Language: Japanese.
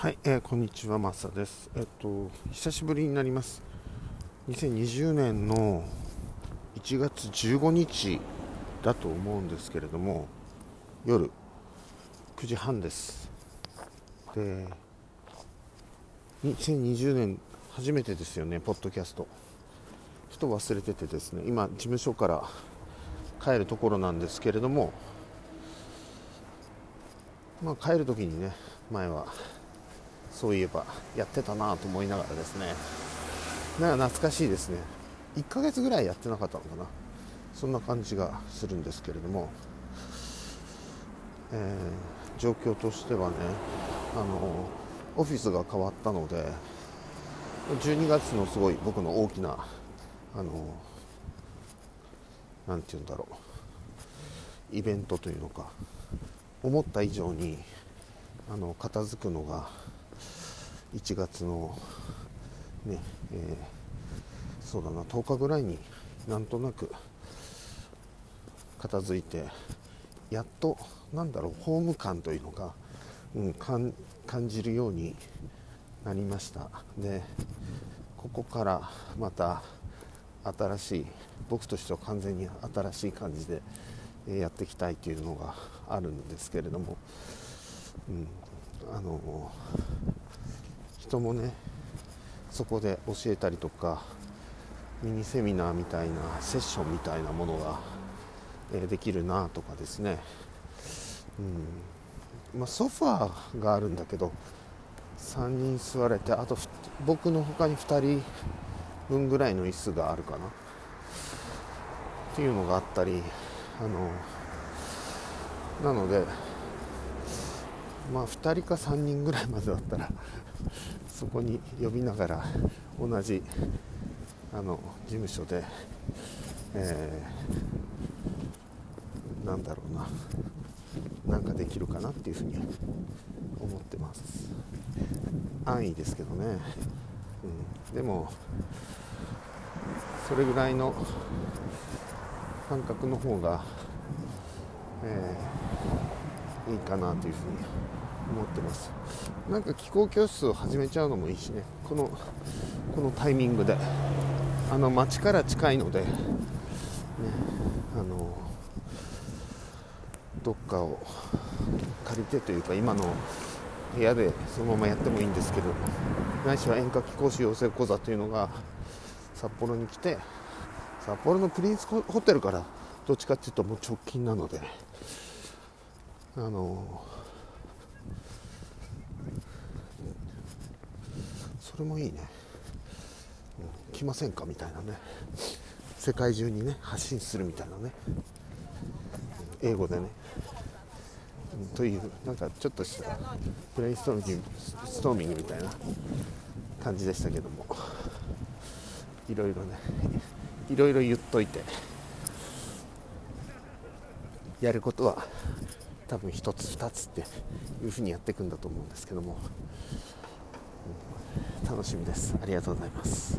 はい、えー、こんにちは、マサです。えっと、久しぶりになります。2020年の1月15日だと思うんですけれども、夜9時半です。で、2020年初めてですよね、ポッドキャスト。ふと忘れててですね、今、事務所から帰るところなんですけれども、まあ、帰るときにね、前はそういえばやってたなと思いながらですね。なんか懐かしいですね。1ヶ月ぐらいやってなかったのかな。そんな感じがするんですけれども、えー、状況としてはねあのオフィスが変わったので12月のすごい僕の大きなあの何て言うんだろう。イベントというのか思った以上にあの片付くのが1月のね、えー、そうだな10日ぐらいになんとなく片付いてやっとなんだろうホーム感というのが、うん、感じるようになりました。でここからまた新しい僕としては完全に新しい感じでやっていきたいというのがあるんですけれども、うん、あの人もねそこで教えたりとかミニセミナーみたいなセッションみたいなものが、えできるなとかですね、うん。まあ、ソファーがあるんだけど3人座れてあと僕の他に2人分ぐらいの椅子があるかな。っていうのがあったりあのなのでまあ2人か3人ぐらいまでだったらそこに呼びながら同じあの事務所で、えー、なんだろうななんかできるかなっていうふうに思ってます。安易ですけどね、うん、でもそれぐらいの感覚の方が、えー、いいかなというふうに思ってます。なんか気候教室を始めちゃうのもいいしね。このこのタイミングで。あの街から近いので、ね、あのどっかを借りてというか今の部屋でそのままやってもいいんですけどないしは遠隔講師養成講座というのが札幌に来て札幌のプリンスホテルからどっちかっていうともう直近なのであのそれもいいね、うん、来ませんか？みたいなね。世界中にね発信するみたいなね。英語でね。というなんかちょっとしたブレインストーミングストーミングみたいな感じでしたけども。いろいろねいろいろ言っといて。やることは多分1つ2つっていうふうにやっていくんだと思うんですけども。楽しみです。ありがとうございます。